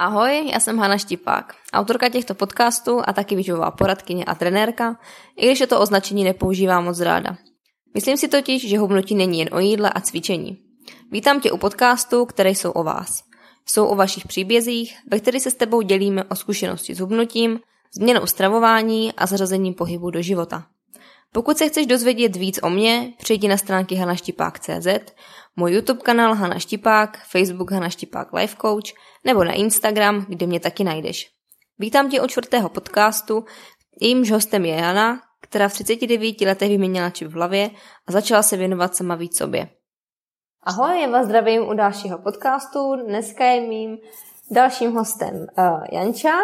Ahoj, já jsem Hana Štipák, autorka těchto podcastů a taky výživová poradkyně a trenérka, i když je to označení nepoužívám moc ráda. Myslím si totiž, že hubnutí není jen o jídle a cvičení. Vítám tě u podcastů, které jsou o vás. Jsou o vašich příbězích, ve kterých se s tebou dělíme o zkušenosti s hubnutím, změnou stravování a zařazením pohybu do života. Pokud se chceš dozvědět víc o mně, přijdi na stránky hanaštipák.cz, můj YouTube kanál Hana Štipák, Facebook Hana Štipák Life Coach nebo na Instagram, kde mě taky najdeš. Vítám tě od čtvrtého podcastu, jejímž hostem je Jana, která v 39 letech vyměnila čip v hlavě a začala se věnovat sama víc sobě. Ahoj, já vás zdravím u dalšího podcastu. Dneska je mým dalším hostem uh, Janča.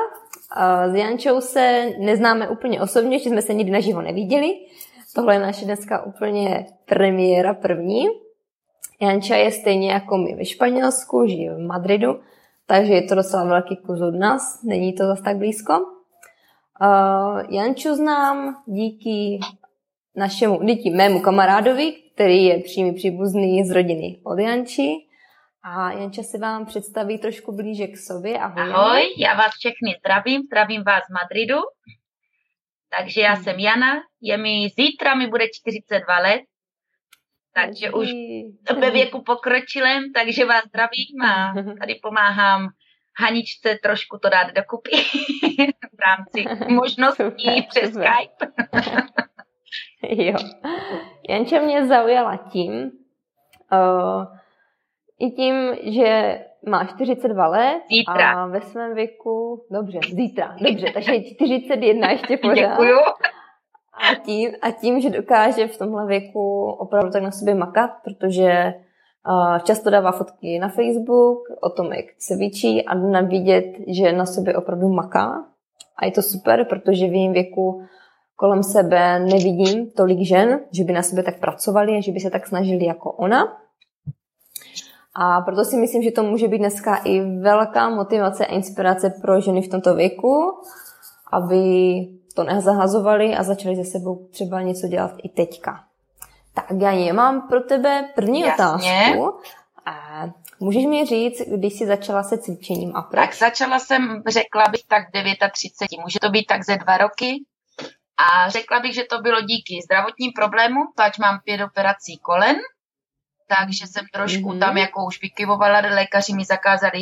Uh, s Jančou se neznáme úplně osobně, že jsme se nikdy naživo neviděli. Tohle je naše dneska úplně premiéra první. Janča je stejně jako my ve Španělsku, žije v Madridu, takže je to docela velký kus od nás, není to zase tak blízko. Uh, Janču znám díky našemu, díky mému kamarádovi, který je přímý příbuzný z rodiny od Janči. A Janča se vám představí trošku blíže k sobě. Ahoj. Ahoj, já vás všechny zdravím, zdravím vás z Madridu. Takže já jsem Jana, je mi, zítra mi bude 42 let, takže už ve věku pokročilém, takže vás zdravím a tady pomáhám Haničce trošku to dát dokupy v rámci možností přes Super. Skype. Jo. Janča mě zaujala tím, uh, i tím, že má 42 let Zítra. a ve svém věku, dobře, zítra, dobře, takže 41 ještě pořád. Děkuju. A tím, a tím, že dokáže v tomhle věku opravdu tak na sobě makat, protože uh, často dává fotky na Facebook o tom, jak se cvičí a nám vidět, že na sobě opravdu maká. A je to super, protože v jejím věku kolem sebe nevidím tolik žen, že by na sebe tak pracovali a že by se tak snažili jako ona. A proto si myslím, že to může být dneska i velká motivace a inspirace pro ženy v tomto věku, aby to nezahazovali a začali ze sebou třeba něco dělat i teďka. Tak Janě, mám pro tebe první Jasně. otázku. A můžeš mi říct, když jsi začala se cvičením a proč? Tak začala jsem, řekla bych tak v 39, může to být tak ze dva roky. A řekla bych, že to bylo díky zdravotním problémům, pač mám pět operací kolen, takže jsem trošku Mhm. tam jako už vykyvovala, lékaři mi zakázali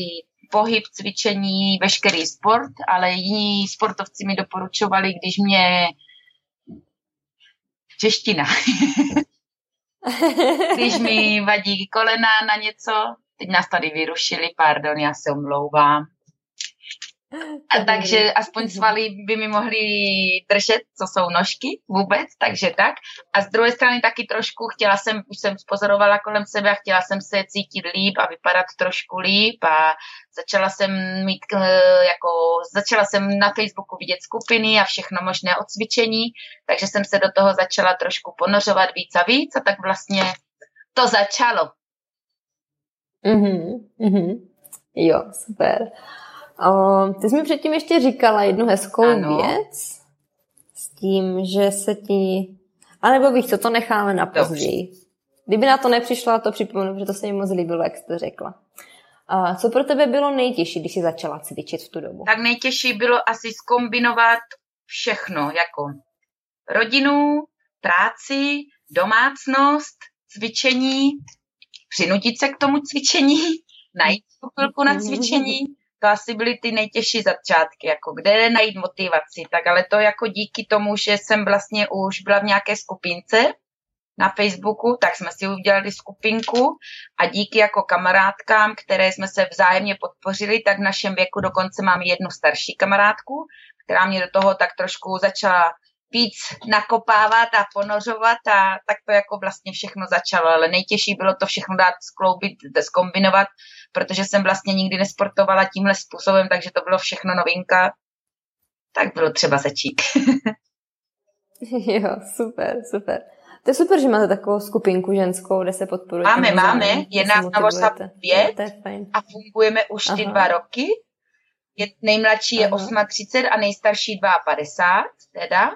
pohyb, cvičení, veškerý sport, ale jiní sportovci mi doporučovali, když mě čeština, když mi vadí kolena na něco, teď nás tady vyrušili, pardon, já se omlouvám. A takže aspoň svaly by mi mohly držet, co jsou nožky vůbec, takže tak. A z druhé strany taky trošku chtěla jsem, už jsem spozorovala kolem sebe a chtěla jsem se cítit líp a vypadat trošku líp a začala jsem mít, eh, jako, začala jsem na Facebooku vidět skupiny a všechno možné o cvičení, takže jsem se do toho začala trošku ponořovat víc a víc a tak vlastně to začalo. Mhm, mhm. Jo, super. O, ty jsi mi předtím ještě říkala jednu hezkou Ano. věc s tím, že se ti... A nebo víš co, to necháme na později. Kdyby na to nepřišla, to připomenu, že to se mi moc líbilo, jak jsi to řekla. A co pro tebe bylo nejtěžší, když jsi začala cvičit v tu dobu? tak nejtěžší bylo asi skombinovat všechno, jako rodinu, práci, domácnost, cvičení, přinutit se k tomu cvičení, najít tu chvilku na cvičení. To asi byly ty nejtěžší začátky, jako kde najít motivaci. Tak ale to jako díky tomu, že jsem vlastně už byla v nějaké skupince na Facebooku, tak jsme si udělali skupinku a díky jako kamarádkám, které jsme se vzájemně podpořili, tak v našem věku dokonce mám jednu starší kamarádku, která mě do toho tak trošku začala víc nakopávat a ponořovat a tak to jako vlastně všechno začalo, ale nejtěžší bylo to všechno dát skloubit, zkombinovat, protože jsem vlastně nikdy nesportovala tímhle způsobem, takže to bylo všechno novinka. tak bylo třeba začít. jo, super, super. To je super, že máte takovou skupinku ženskou, kde se podporujete. Máme, máme. Je nás na WhatsApp pět a fungujeme už ty Aha. dva roky. Je, nejmladší je 38 a nejstarší 52, teda.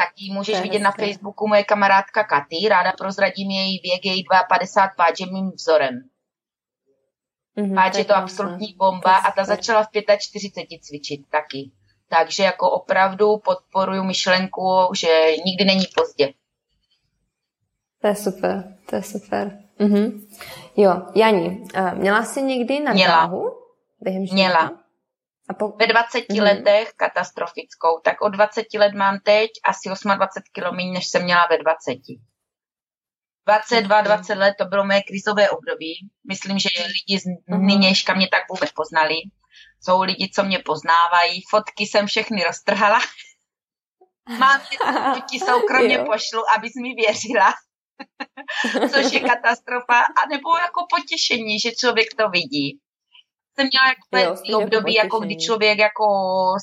Tak ji můžeš vidět na Facebooku moje kamarádka Katy. Ráda prozradím její věk, její 52 páč je mým vzorem. Mm-hmm, páč je to absolutní bomba a ta začala v 45 cvičit taky. Takže jako opravdu podporuju myšlenku, že nikdy není pozdě. To je super, to je super. Mm-hmm. Jo, Jani, měla jsi někdy na váhu během života? Měla. A po... Ve 20 mm-hmm. letech katastrofickou. Tak od 20 let mám teď asi 28 kg méně, než jsem měla ve 20. 22, 20 let to bylo moje krizové období. Myslím, že lidi z mhm. nynějška mě tak vůbec poznali. Jsou lidi, co mě poznávají. Fotky jsem všechny roztrhala. Mám ti soukromně pošlu, abys mi věřila. Což je katastrofa. A nebo jako potěšení, že člověk to vidí. Jsem měla jako jo, období, jako, kdy člověk jako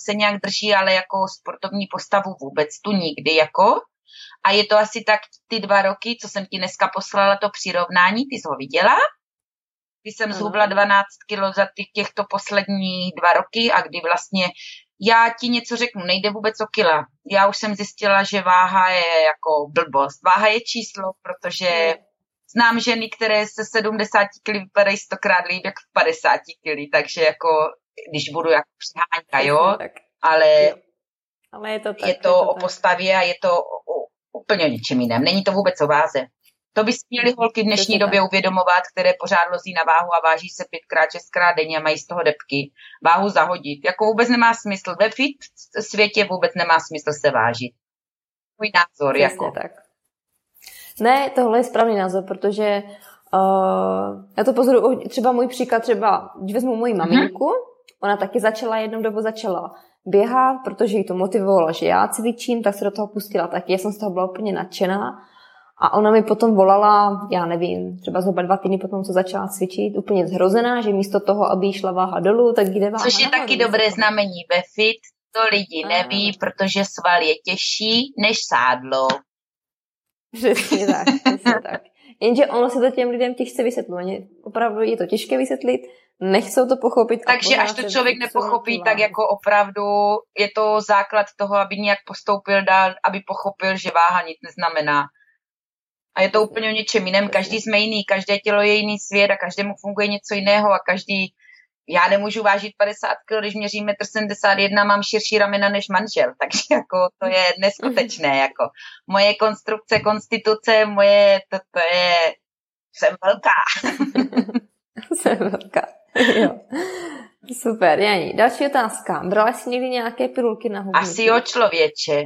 se nějak drží, ale jako sportovní postavu vůbec tu nikdy jako. A je to asi tak ty dva roky, co jsem ti dneska poslala to přirovnání, ty jsi ho viděla? Kdy jsem zhubla 12 kilo za ty, těchto poslední dva roky a kdy vlastně já ti něco řeknu, nejde vůbec o kila. Já už jsem zjistila, že váha je jako blbost. Váha je číslo, protože znám ženy, které se 70 kg vypadají stokrát líp jak v 50 kg, takže jako, když budu jako přihánka, jo, ale, ale je to, tak, je to, je to o tak. postavě a je to o, úplně o něčem jiném. Není to vůbec o váze. To by měly holky v dnešní době uvědomovat, které pořád lozí na váhu a váží se pětkrát, šestkrát denně a mají z toho depky. Váhu zahodit. Jako vůbec nemá smysl. Ve fit světě vůbec nemá smysl se vážit. Můj názor. Přesně jako. tak. Ne, tohle je správný názor, protože uh, já to pozoruju, třeba můj příklad, třeba, když vezmu moji mhm. maminku, mm-hmm. ona taky začala, jednou dobu začala běhat, protože jí to motivovalo, že já cvičím, tak se do toho pustila taky. Já jsem z toho byla úplně nadšená. A ona mi potom volala, já nevím, třeba zhruba dva týdny potom, co začala cvičit, úplně zhrozená, že místo toho, aby šla váha dolů, tak jde váha Což je nahoru, taky dobré znamení ve fit, to lidi neví, protože sval je těžší než sádlo. Přesně tak, přesně tak. Jenže ono se to těm lidem těžce vysvětluje. Opravdu je to těžké vysvětlit, nechcou to pochopit. Takže až to člověk nepochopí, tak jako opravdu je to základ toho, aby nějak postoupil dál, aby pochopil, že váha nic neznamená. A je to úplně o něčem jiném. Každý jsme jiný, každé tělo je jiný svět a každému funguje něco jiného a každý já nemůžu vážit 50 kg, když měřím 1,71 m, mám širší ramena než manžel, takže jako to je neskutečné, jako moje konstrukce, konstituce, moje, to, to je, jsem velká. jsem velká, jo. Super, Jani. Další otázka. Brala jsi někdy nějaké pilulky na hubnutí? Asi jo, člověče.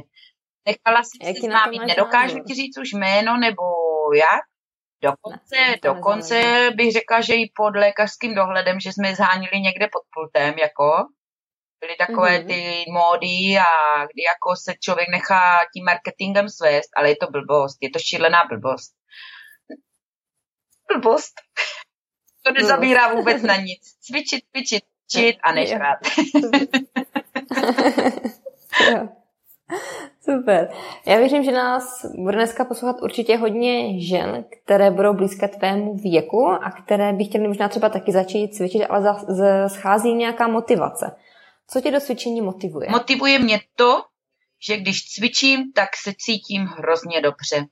Nechala jsem se známit. Nedokážu ti říct už jméno nebo jak, Dokonce, ne, dokonce bych řekla, že i pod lékařským dohledem, že jsme zhánili někde pod pultem, jako byly takové mm-hmm. ty módy a kdy jako se člověk nechá tím marketingem svést, ale je to blbost, je to šílená blbost. Blbost. To nezabírá vůbec na nic. Cvičit, cvičit, cvičit a nežrát. Super. Já věřím, že nás bude dneska poslouchat určitě hodně žen, které budou blízké tvému věku a které by chtěly možná třeba taky začít cvičit, ale schází nějaká motivace. Co tě do cvičení motivuje? Motivuje mě to, že když cvičím, tak se cítím hrozně dobře.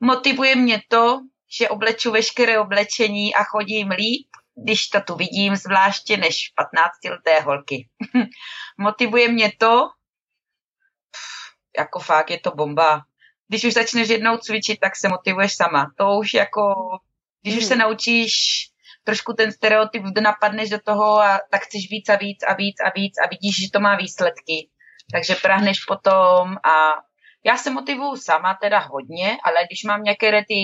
Motivuje mě to, že obleču veškeré oblečení a chodím líp, když to tu vidím, zvláště než 15-leté holky. Motivuje mě to, jako fakt je to bomba. Když už začneš jednou cvičit, tak se motivuješ sama. To už jako, když už se hmm. naučíš trošku ten stereotyp, napadneš do toho a tak chceš víc a víc a víc a víc a vidíš, že to má výsledky. Takže prahneš potom a já se motivuju sama teda hodně, ale když mám nějaké ty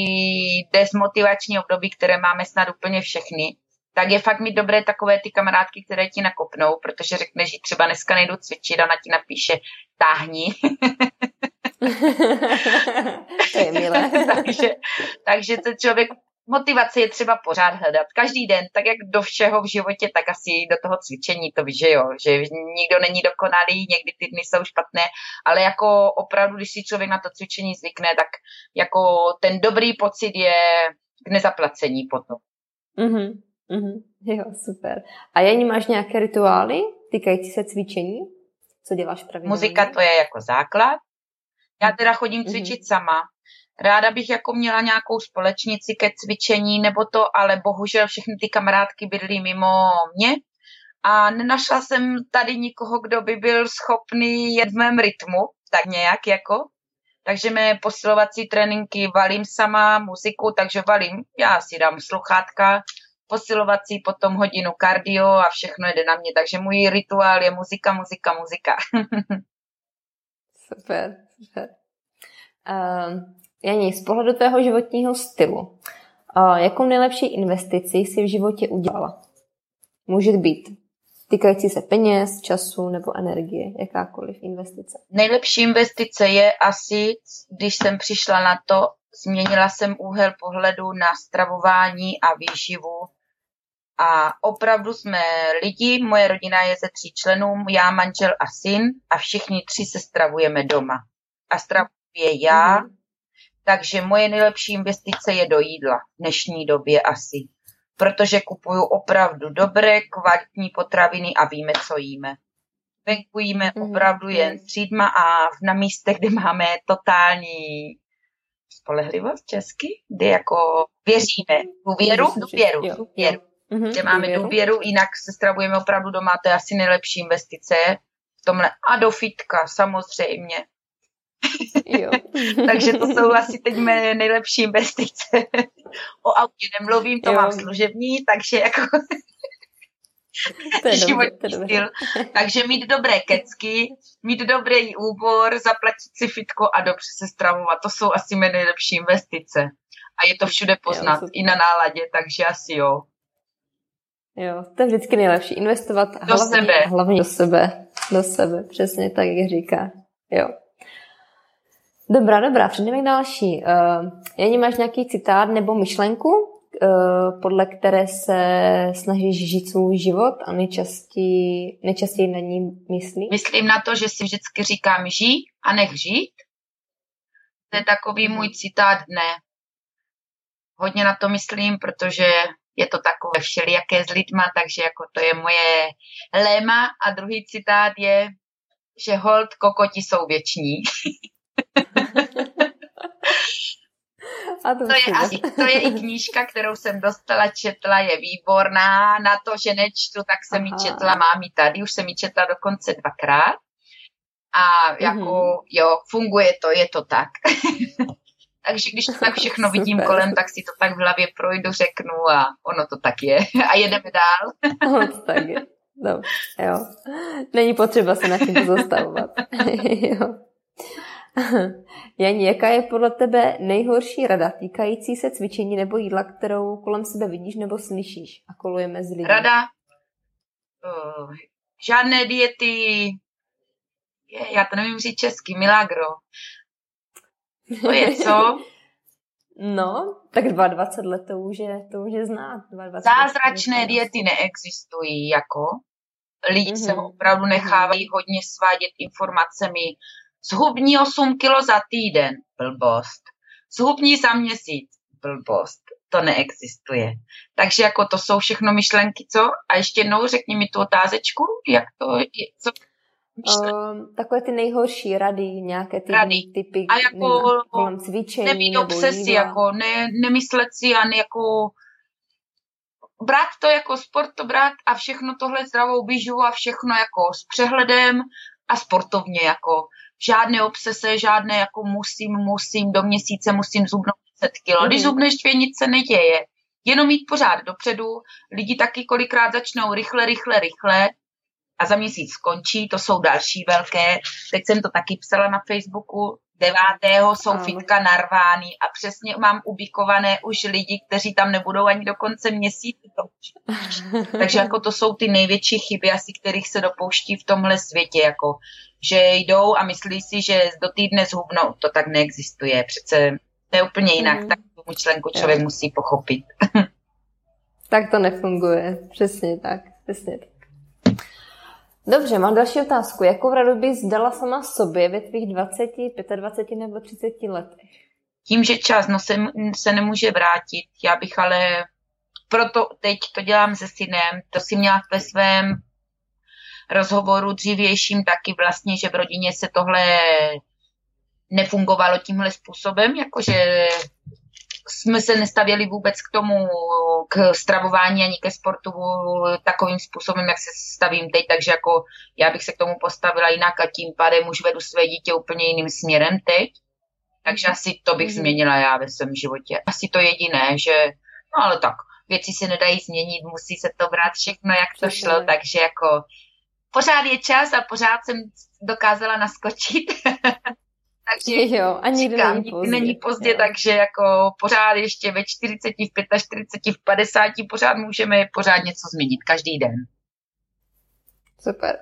desmotivační období, které máme snad úplně všechny, tak je fakt mít dobré takové ty kamarádky, které ti nakopnou, protože řekneš, že třeba dneska nejdu cvičit a ona ti napíše táhni. to je milé. takže, takže to člověk motivace je třeba pořád hledat. Každý den, tak jak do všeho v životě, tak asi do toho cvičení to víš, že jo, že nikdo není dokonalý, někdy ty dny jsou špatné, ale jako opravdu, když si člověk na to cvičení zvykne, tak jako ten dobrý pocit je k nezaplacení potom. Mhm, mhm, jo, super. A Janí, máš nějaké rituály týkající se cvičení? Co děláš pravidelně? Muzika to je jako základ. Já teda chodím mhm. cvičit mm-hmm. sama. Ráda bych jako měla nějakou společnici ke cvičení nebo to, ale bohužel všechny ty kamarádky bydlí mimo mě a nenašla jsem tady nikoho, kdo by byl schopný jet v mém rytmu, tak nějak jako. Takže mé posilovací tréninky valím sama, muziku, takže valím, já si dám sluchátka, posilovací, potom hodinu kardio a všechno jde na mě. Takže můj rituál je muzika, muzika, muzika. super, super. Um, Janí, z pohledu tvého životního stylu, jakou nejlepší investici jsi v životě udělala? Může být týkající se peněz, času nebo energie, jakákoliv investice. Nejlepší investice je asi, když jsem přišla na to, změnila jsem úhel pohledu na stravování a výživu. A opravdu jsme lidi, moje rodina je ze tří členů, já, manžel a syn a všichni tři se stravujeme doma. A stravuje já, mm takže moje nejlepší investice je do jídla v dnešní době asi. Protože kupuju opravdu dobré, kvalitní potraviny a víme, co jíme. Venku jíme mm. opravdu jen třídma a na místech, kde máme totální spolehlivost česky, kde jako věříme, důvěru, důvěru, důvěru. Mm-hmm, kde máme důvěru. důvěru, jinak se stravujeme opravdu doma, to je asi nejlepší investice v tomhle. A do fitka, samozřejmě. Jo. Takže to jsou asi teď mé nejlepší investice. o autě nemluvím, to jo. mám služební, takže jako to je dobrý, to je styl. Takže mít dobré kecky, mít dobrý úbor, zaplatit si fitko a dobře se stravovat. To jsou asi mé nejlepší investice. A je to všude poznat, jo, i na náladě, takže asi jo. Jo, to je vždycky nejlepší. Investovat do hlavně, sebe. hlavně do sebe. Do sebe, přesně tak, jak říká. Jo. Dobrá, dobrá, přejdeme k další. Uh, Janí, máš nějaký citát nebo myšlenku, uh, podle které se snažíš žít svůj život a nejčastěji, nejčastěji na ní myslíš? Myslím na to, že si vždycky říkám žij a nech žít. To je takový můj citát dne. Hodně na to myslím, protože je to takové všelijaké s lidma, takže jako to je moje léma. A druhý citát je, že hold kokoti jsou věční. A to, to, je asi, to je i knížka, kterou jsem dostala, četla, je výborná. Na to, že nečtu, tak jsem ji četla, mám ji tady, už jsem ji četla dokonce dvakrát. A jako, mm-hmm. jo, funguje to, je to tak. Takže když to tak všechno Super. vidím kolem, tak si to tak v hlavě projdu, řeknu a ono to tak je. A jedeme dál. ono to tak je. No, jo. Není potřeba se na tím zastavovat. jo. Janí, jaká je podle tebe nejhorší rada týkající se cvičení nebo jídla, kterou kolem sebe vidíš nebo slyšíš a koluje mezi lidmi? Rada? Uh, žádné diety, je, já to nevím říct česky, milagro. To je co? no, tak 22 let to už je, to už je znát. Zázračné diety neexistují, jako. Lidi mm-hmm. se mhm. opravdu nechávají hodně svádět informacemi, Zhubní 8 kilo za týden, blbost. Zhubní za měsíc, blbost. To neexistuje. Takže jako to jsou všechno myšlenky, co? A ještě jednou řekni mi tu otázečku, jak to je, co? Um, takové ty nejhorší rady, nějaké ty rady. typy a jako kolem cvičení nebýt nebo obsesy, jídla. jako ne, nemyslet si a jako brát to jako sport, to brát a všechno tohle zdravou výživu a všechno jako s přehledem a sportovně jako žádné obsese, žádné jako musím, musím, do měsíce musím zubnout 10 kilo. Když mhm. zubneš dvě, nic se neděje. Jenom jít pořád dopředu, lidi taky kolikrát začnou rychle, rychle, rychle a za měsíc skončí, to jsou další velké. Teď jsem to taky psala na Facebooku, devátého jsou ano. fitka narvány a přesně mám ubikované už lidi, kteří tam nebudou ani do konce měsíce. Takže jako to jsou ty největší chyby asi, kterých se dopouští v tomhle světě, jako že jdou a myslí si, že do týdne zhubnou. To tak neexistuje. Přece to je úplně jinak. Mm. Tak členku člověk jo. musí pochopit. tak to nefunguje, přesně tak, přesně tak. Dobře, mám další otázku. Jakou radu bys dala sama sobě ve tvých 20, 25 nebo 30 letech? Tím, že čas no, se, se nemůže vrátit, já bych ale proto teď to dělám se synem, to si měla ve svém rozhovoru dřívějším taky vlastně, že v rodině se tohle nefungovalo tímhle způsobem, jakože jsme se nestavěli vůbec k tomu, k stravování ani ke sportu takovým způsobem, jak se stavím teď, takže jako já bych se k tomu postavila jinak a tím pádem už vedu své dítě úplně jiným směrem teď. Takže asi to bych mm-hmm. změnila já ve svém životě. Asi to jediné, že, no ale tak, věci se nedají změnit, musí se to brát všechno, jak to šlo, takže jako pořád je čas a pořád jsem dokázala naskočit. takže jo, a nikdy říkám, není pozdě. Není pozdě, jo. takže jako pořád ještě ve 40, v 45, v 50 pořád můžeme pořád něco změnit, každý den. Super.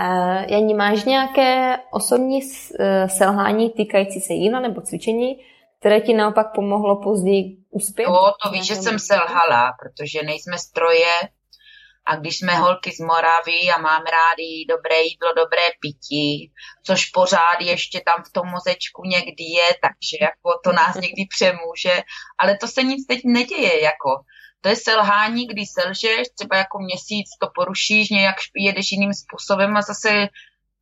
Uh, Janí, máš nějaké osobní uh, selhání týkající se jídla nebo cvičení, které ti naopak pomohlo později uspět? To, to víš, že jsem selhala, protože nejsme stroje a když jsme holky z Moravy a máme rádi dobré jídlo, dobré pití, což pořád ještě tam v tom mozečku někdy je, takže jako to nás někdy přemůže, ale to se nic teď neděje, jako. To je selhání, kdy selžeš, třeba jako měsíc to porušíš, nějak jedeš jiným způsobem a zase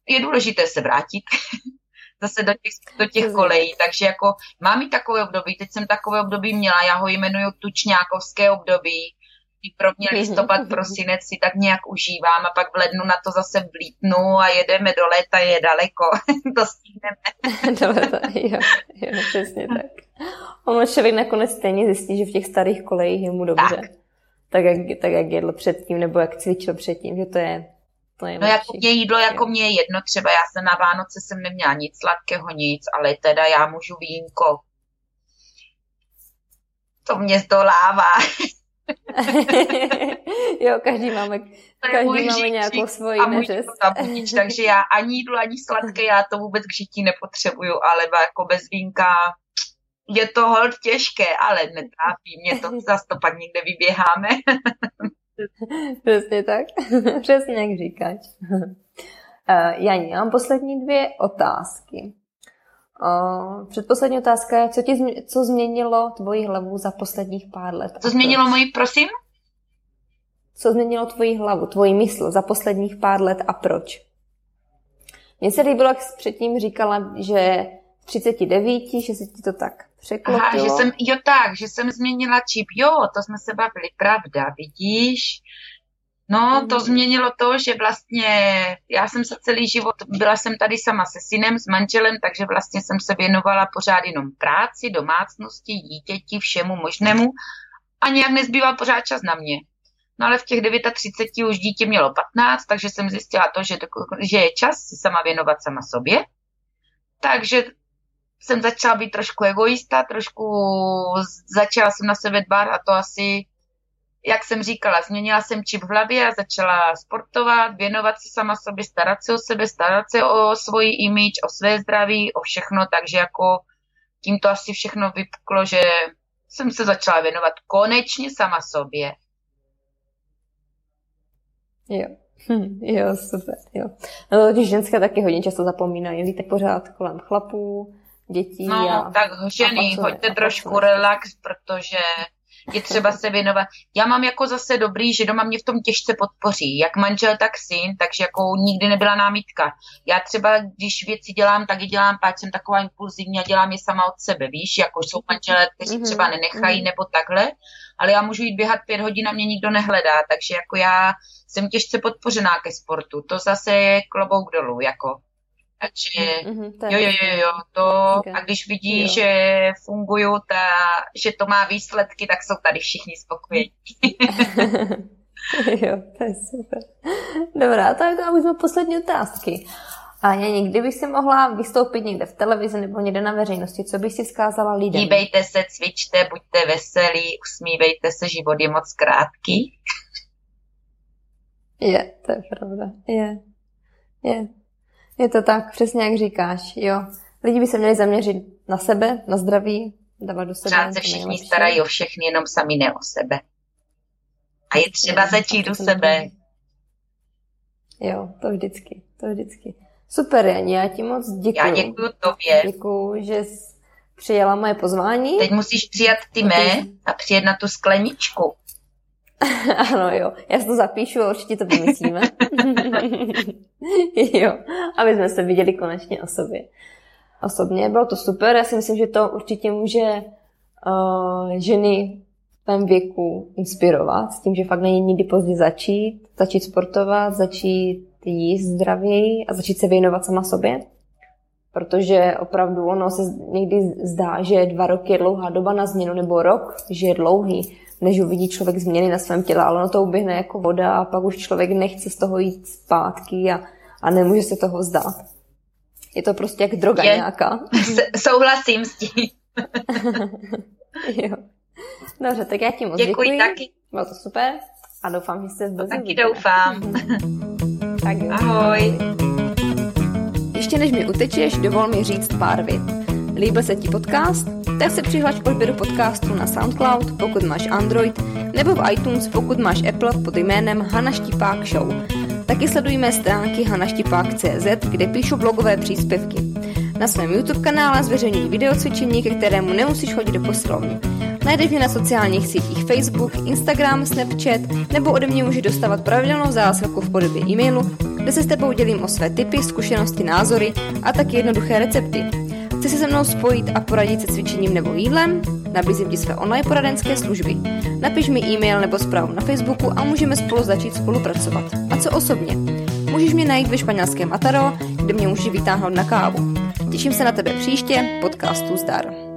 je důležité se vrátit. Zase do těch, do těch kolejí. Takže jako mám i takové období, teď jsem takové období měla, já ho jmenuju tučňákovské období, mě mhm. listopad, prosinec si tak nějak užívám a pak v lednu na to zase vlítnu a jedeme do léta, je daleko, to stihneme. do léta, jo, jo, přesně tak. Ono člověk nakonec stejně zjistí, že v těch starých kolejích je mu dobře. Tak. Tak jak, tak jak jedl předtím, nebo jak cvičil předtím, že to je to je no jako mě jídlo, jako mě je jedno, třeba já jsem na Vánoce jsem neměla nic sladkého, nic, ale teda já můžu vínko. To mě zdolává. jo, každý máme, každý máme nějakou svoji neřez. takže já ani jídlo, ani sladké, já to vůbec k žití nepotřebuju, ale jako bez vínka je to hold těžké, ale netrápí mě to, zase to pak někde vyběháme. Přesně tak. Přesně jak říkáš. Uh, Janí, mám poslední dvě otázky. Uh, předposlední otázka je, co, ti, co změnilo tvoji hlavu za posledních pár let? Co změnilo moji, prosím? Co změnilo tvoji hlavu, tvoji mysl za posledních pár let a proč? Mně se líbilo, jak jsi předtím říkala, že 39, že se ti to tak překlopilo. Aha, že jsem, jo tak, že jsem změnila čip, jo, to jsme se bavili, pravda, vidíš? No, to změnilo to, že vlastně já jsem se celý život, byla jsem tady sama se synem, s manželem, takže vlastně jsem se věnovala pořád jenom práci, domácnosti, dítěti, všemu možnému a nějak nezbýval pořád čas na mě. No ale v těch 39 už dítě mělo 15, takže jsem zjistila to, že, že je čas se sama věnovat sama sobě. Takže jsem začala být trošku egoista, trošku začala jsem na sebe dbát a to asi, jak jsem říkala, změnila jsem čip v hlavě a začala sportovat, věnovat se sama sobě, starat se o sebe, starat se o svoji image, o své zdraví, o všechno, takže jako tím to asi všechno vypuklo, že jsem se začala věnovat konečně sama sobě. Jo. Hm, jo, super, jo. No, totiž ženské taky hodně často zapomínají, víte, pořád kolem chlapů, dětí. No, a, tak ženy, a hoďte trošku relax, protože je třeba se věnovat. Já mám jako zase dobrý, že doma mě v tom těžce podpoří, jak manžel, tak syn, takže jako nikdy nebyla námitka. Já třeba, když věci dělám, tak je dělám, páč jsem taková impulzivní a dělám je sama od sebe, víš, jako jsou manželé, kteří mhm, třeba nenechají mm-hmm. nebo takhle, ale já můžu jít běhat pět hodin a mě nikdo nehledá, takže jako já jsem těžce podpořená ke sportu, to zase je klobouk dolů, jako. Takže mm-hmm, jo, jo, jo, jo, to a když vidí, jo. že fungují, ta, že to má výsledky, tak jsou tady všichni spokojení. jo, to je super. Dobrá, tak a už jsme poslední otázky. A Janě, kdyby si mohla vystoupit někde v televizi nebo někde na veřejnosti, co bys si vzkázala lidem? Hýbejte se, cvičte, buďte veselí, usmívejte se, život je moc krátký. Je, to je pravda. Je. Je. Je to tak, přesně jak říkáš, jo. Lidi by se měli zaměřit na sebe, na zdraví, Dávat do sebe. Pořád se všichni starají o všechny, jenom sami ne o sebe. A je třeba začít u sebe. Jo, to vždycky, to vždycky. Super, Janí, já ti moc děkuji. Já děkuji tobě. Děkuji, že jsi přijela moje pozvání. Teď musíš přijat ty mé a přijet na tu skleničku. ano, jo. Já si to zapíšu a určitě to vymyslíme. jo, aby jsme se viděli konečně o sobě. Osobně bylo to super. Já si myslím, že to určitě může uh, ženy v tom věku inspirovat s tím, že fakt není nikdy pozdě začít, začít sportovat, začít jíst zdravěji a začít se věnovat sama sobě. Protože opravdu ono se někdy zdá, že dva roky je dlouhá doba na změnu, nebo rok, že je dlouhý, než uvidí člověk změny na svém těle, ale ono to uběhne jako voda a pak už člověk nechce z toho jít zpátky a, a nemůže se toho zdát. Je to prostě jak droga je, nějaká. Souhlasím s tím. jo. Dobře, tak já ti moc děkuji. Děkuji taky. Bylo to super a doufám, že se brzy Taky doufám. tak jo. Ahoj. Ještě než mi utečeš, dovol mi říct pár vět. Líbil se ti podcast? Tak se přihlaš k odběru podcastu na SoundCloud, pokud máš Android, nebo v iTunes, pokud máš Apple pod jménem Hana Štipák Show. Taky sledujme stránky hanaštipák.cz, kde píšu blogové příspěvky. Na svém YouTube kanále zveřejňuji videocvičení, ke kterému nemusíš chodit do posilovny. Najdeš mě na sociálních sítích Facebook, Instagram, Snapchat nebo ode mě můžeš dostávat pravidelnou zásilku v podobě e-mailu, kde se s tebou dělím o své typy, zkušenosti, názory a taky jednoduché recepty. Chci se se mnou spojit a poradit se cvičením nebo jídlem? Nabízím ti své online poradenské služby. Napiš mi e-mail nebo zprávu na Facebooku a můžeme spolu začít spolupracovat. A co osobně? Můžeš mě najít ve španělském Ataro, kde mě můžeš vytáhnout na kávu. Těším se na tebe příště, podcastu Zdar.